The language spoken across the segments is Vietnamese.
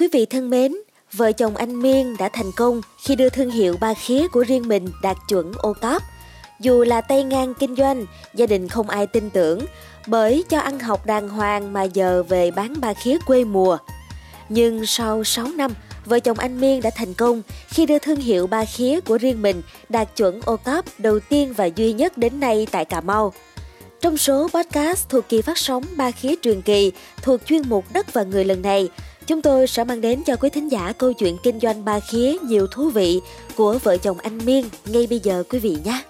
Quý vị thân mến, vợ chồng anh Miên đã thành công khi đưa thương hiệu ba khía của riêng mình đạt chuẩn ô cóp. Dù là tay ngang kinh doanh, gia đình không ai tin tưởng bởi cho ăn học đàng hoàng mà giờ về bán ba khía quê mùa. Nhưng sau 6 năm, vợ chồng anh Miên đã thành công khi đưa thương hiệu ba khía của riêng mình đạt chuẩn ô cóp đầu tiên và duy nhất đến nay tại Cà Mau. Trong số podcast thuộc kỳ phát sóng ba khía truyền kỳ thuộc chuyên mục đất và người lần này, chúng tôi sẽ mang đến cho quý thính giả câu chuyện kinh doanh ba khía nhiều thú vị của vợ chồng anh Miên ngay bây giờ quý vị nhé.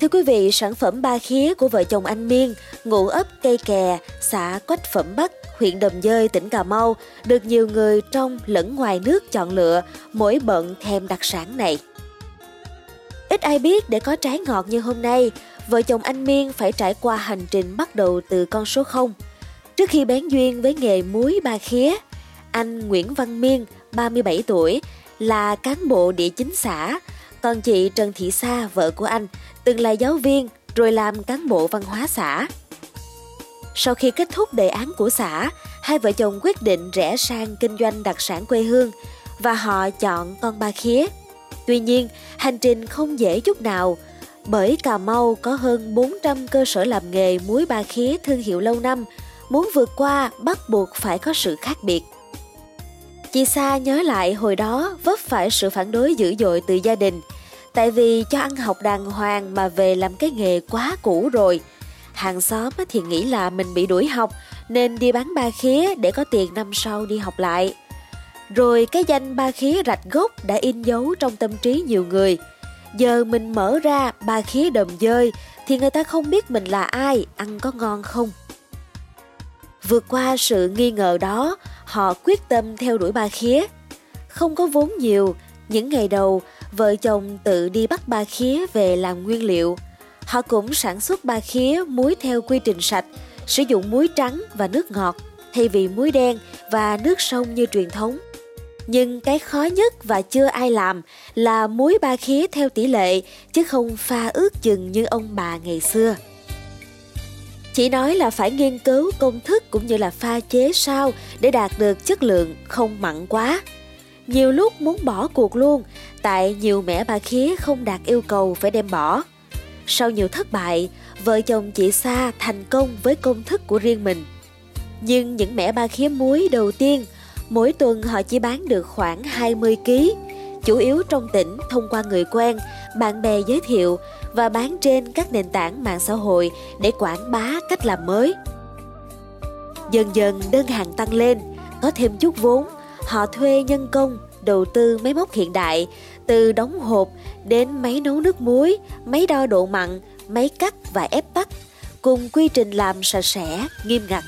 Thưa quý vị, sản phẩm ba khía của vợ chồng anh Miên, ngụ ấp cây kè, xã Quách Phẩm Bắc, huyện Đầm Dơi, tỉnh Cà Mau, được nhiều người trong lẫn ngoài nước chọn lựa, mỗi bận thèm đặc sản này. Ít ai biết để có trái ngọt như hôm nay, vợ chồng anh Miên phải trải qua hành trình bắt đầu từ con số 0. Trước khi bén duyên với nghề muối ba khía, anh Nguyễn Văn Miên, 37 tuổi, là cán bộ địa chính xã, còn chị Trần Thị Sa, vợ của anh, từng là giáo viên rồi làm cán bộ văn hóa xã. Sau khi kết thúc đề án của xã, hai vợ chồng quyết định rẽ sang kinh doanh đặc sản quê hương và họ chọn con ba khía. Tuy nhiên, hành trình không dễ chút nào bởi Cà Mau có hơn 400 cơ sở làm nghề muối ba khía thương hiệu lâu năm, muốn vượt qua bắt buộc phải có sự khác biệt. Chị Sa nhớ lại hồi đó vấp phải sự phản đối dữ dội từ gia đình, tại vì cho ăn học đàng hoàng mà về làm cái nghề quá cũ rồi. Hàng xóm thì nghĩ là mình bị đuổi học nên đi bán ba khía để có tiền năm sau đi học lại. Rồi cái danh ba khía rạch gốc đã in dấu trong tâm trí nhiều người. Giờ mình mở ra ba khía đầm dơi thì người ta không biết mình là ai, ăn có ngon không. Vượt qua sự nghi ngờ đó, họ quyết tâm theo đuổi ba khía. Không có vốn nhiều, những ngày đầu, vợ chồng tự đi bắt ba khía về làm nguyên liệu. Họ cũng sản xuất ba khía muối theo quy trình sạch, sử dụng muối trắng và nước ngọt thay vì muối đen và nước sông như truyền thống. Nhưng cái khó nhất và chưa ai làm là muối ba khía theo tỷ lệ chứ không pha ướt chừng như ông bà ngày xưa. Chỉ nói là phải nghiên cứu công thức cũng như là pha chế sao để đạt được chất lượng không mặn quá. Nhiều lúc muốn bỏ cuộc luôn, tại nhiều mẻ ba khía không đạt yêu cầu phải đem bỏ. Sau nhiều thất bại, vợ chồng chị Sa thành công với công thức của riêng mình. Nhưng những mẻ ba khía muối đầu tiên, mỗi tuần họ chỉ bán được khoảng 20 kg, chủ yếu trong tỉnh thông qua người quen, bạn bè giới thiệu và bán trên các nền tảng mạng xã hội để quảng bá cách làm mới. Dần dần đơn hàng tăng lên, có thêm chút vốn, họ thuê nhân công, đầu tư máy móc hiện đại, từ đóng hộp đến máy nấu nước muối, máy đo độ mặn, máy cắt và ép tắt, cùng quy trình làm sạch sẽ, nghiêm ngặt.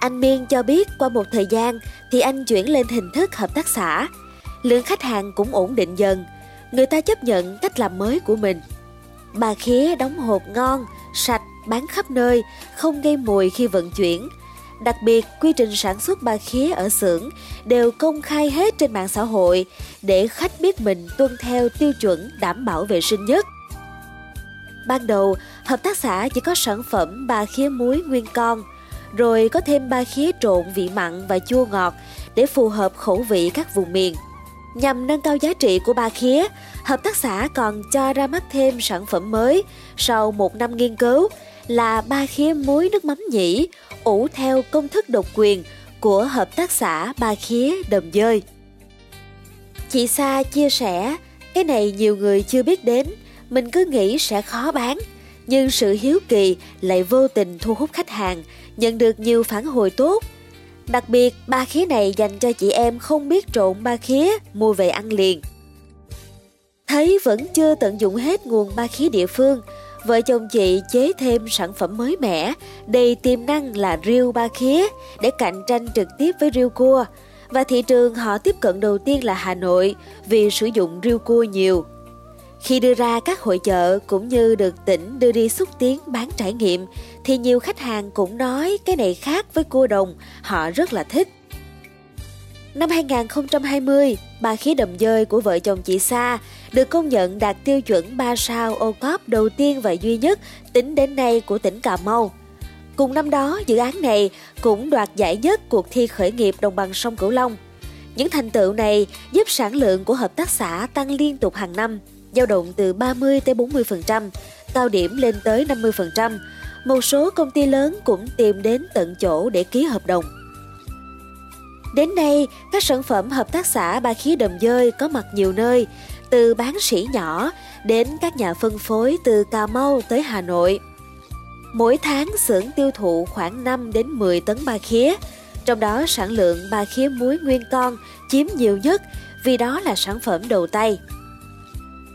Anh Miên cho biết qua một thời gian thì anh chuyển lên hình thức hợp tác xã. Lượng khách hàng cũng ổn định dần, người ta chấp nhận cách làm mới của mình. Bà khía đóng hộp ngon, sạch, bán khắp nơi, không gây mùi khi vận chuyển. Đặc biệt, quy trình sản xuất ba khía ở xưởng đều công khai hết trên mạng xã hội để khách biết mình tuân theo tiêu chuẩn đảm bảo vệ sinh nhất. Ban đầu, hợp tác xã chỉ có sản phẩm ba khía muối nguyên con, rồi có thêm ba khía trộn vị mặn và chua ngọt để phù hợp khẩu vị các vùng miền. Nhằm nâng cao giá trị của ba khía, hợp tác xã còn cho ra mắt thêm sản phẩm mới sau một năm nghiên cứu là ba khía muối nước mắm nhĩ ủ theo công thức độc quyền của hợp tác xã ba khía đầm dơi. Chị Sa chia sẻ, cái này nhiều người chưa biết đến, mình cứ nghĩ sẽ khó bán, nhưng sự hiếu kỳ lại vô tình thu hút khách hàng, nhận được nhiều phản hồi tốt Đặc biệt, ba khía này dành cho chị em không biết trộn ba khía, mua về ăn liền. Thấy vẫn chưa tận dụng hết nguồn ba khía địa phương, vợ chồng chị chế thêm sản phẩm mới mẻ, đầy tiềm năng là riêu ba khía để cạnh tranh trực tiếp với riêu cua. Và thị trường họ tiếp cận đầu tiên là Hà Nội vì sử dụng riêu cua nhiều. Khi đưa ra các hội chợ cũng như được tỉnh đưa đi xúc tiến bán trải nghiệm thì nhiều khách hàng cũng nói cái này khác với cua đồng, họ rất là thích. Năm 2020, ba khí đầm dơi của vợ chồng chị Sa được công nhận đạt tiêu chuẩn 3 sao ô cóp đầu tiên và duy nhất tính đến nay của tỉnh Cà Mau. Cùng năm đó, dự án này cũng đoạt giải nhất cuộc thi khởi nghiệp đồng bằng sông Cửu Long. Những thành tựu này giúp sản lượng của hợp tác xã tăng liên tục hàng năm, dao động từ 30 tới 40%, cao điểm lên tới 50%. Một số công ty lớn cũng tìm đến tận chỗ để ký hợp đồng. Đến nay, các sản phẩm hợp tác xã Ba Khí Đầm Dơi có mặt nhiều nơi, từ bán sỉ nhỏ đến các nhà phân phối từ Cà Mau tới Hà Nội. Mỗi tháng xưởng tiêu thụ khoảng 5 đến 10 tấn ba khía, trong đó sản lượng ba khía muối nguyên con chiếm nhiều nhất vì đó là sản phẩm đầu tay.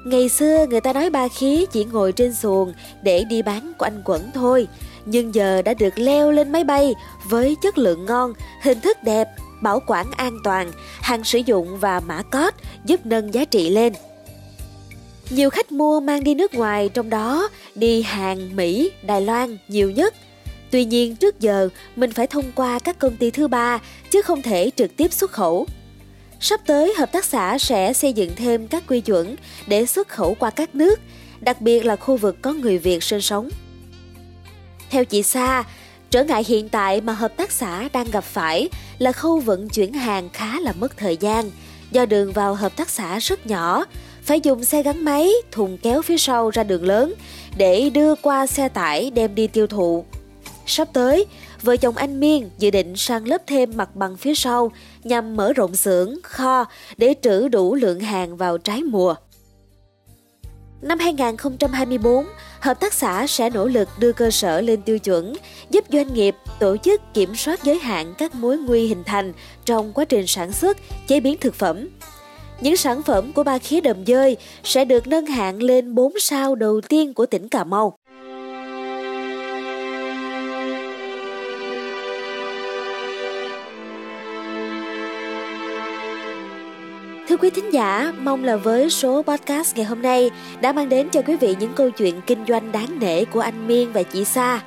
Ngày xưa người ta nói ba khía chỉ ngồi trên xuồng để đi bán quanh quẩn thôi, nhưng giờ đã được leo lên máy bay với chất lượng ngon, hình thức đẹp, bảo quản an toàn, hàng sử dụng và mã code giúp nâng giá trị lên. Nhiều khách mua mang đi nước ngoài trong đó đi Hàn, Mỹ, Đài Loan nhiều nhất. Tuy nhiên trước giờ mình phải thông qua các công ty thứ ba chứ không thể trực tiếp xuất khẩu. Sắp tới hợp tác xã sẽ xây dựng thêm các quy chuẩn để xuất khẩu qua các nước, đặc biệt là khu vực có người Việt sinh sống. Theo chị Sa, trở ngại hiện tại mà hợp tác xã đang gặp phải là khâu vận chuyển hàng khá là mất thời gian do đường vào hợp tác xã rất nhỏ, phải dùng xe gắn máy, thùng kéo phía sau ra đường lớn để đưa qua xe tải đem đi tiêu thụ. Sắp tới, vợ chồng anh Miên dự định sang lớp thêm mặt bằng phía sau nhằm mở rộng xưởng, kho để trữ đủ lượng hàng vào trái mùa. Năm 2024, hợp tác xã sẽ nỗ lực đưa cơ sở lên tiêu chuẩn, giúp doanh nghiệp tổ chức kiểm soát giới hạn các mối nguy hình thành trong quá trình sản xuất, chế biến thực phẩm. Những sản phẩm của ba khía đầm dơi sẽ được nâng hạng lên 4 sao đầu tiên của tỉnh Cà Mau. Thưa quý thính giả, mong là với số podcast ngày hôm nay đã mang đến cho quý vị những câu chuyện kinh doanh đáng nể của anh Miên và chị Sa.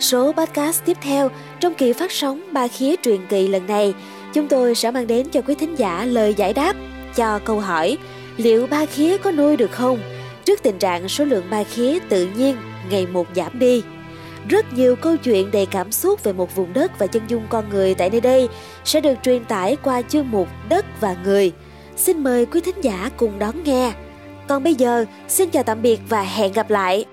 Số podcast tiếp theo trong kỳ phát sóng ba khía truyền kỳ lần này, chúng tôi sẽ mang đến cho quý thính giả lời giải đáp cho câu hỏi liệu ba khía có nuôi được không trước tình trạng số lượng ba khía tự nhiên ngày một giảm đi. Rất nhiều câu chuyện đầy cảm xúc về một vùng đất và chân dung con người tại nơi đây sẽ được truyền tải qua chương mục Đất và Người. Xin mời quý thính giả cùng đón nghe. Còn bây giờ, xin chào tạm biệt và hẹn gặp lại.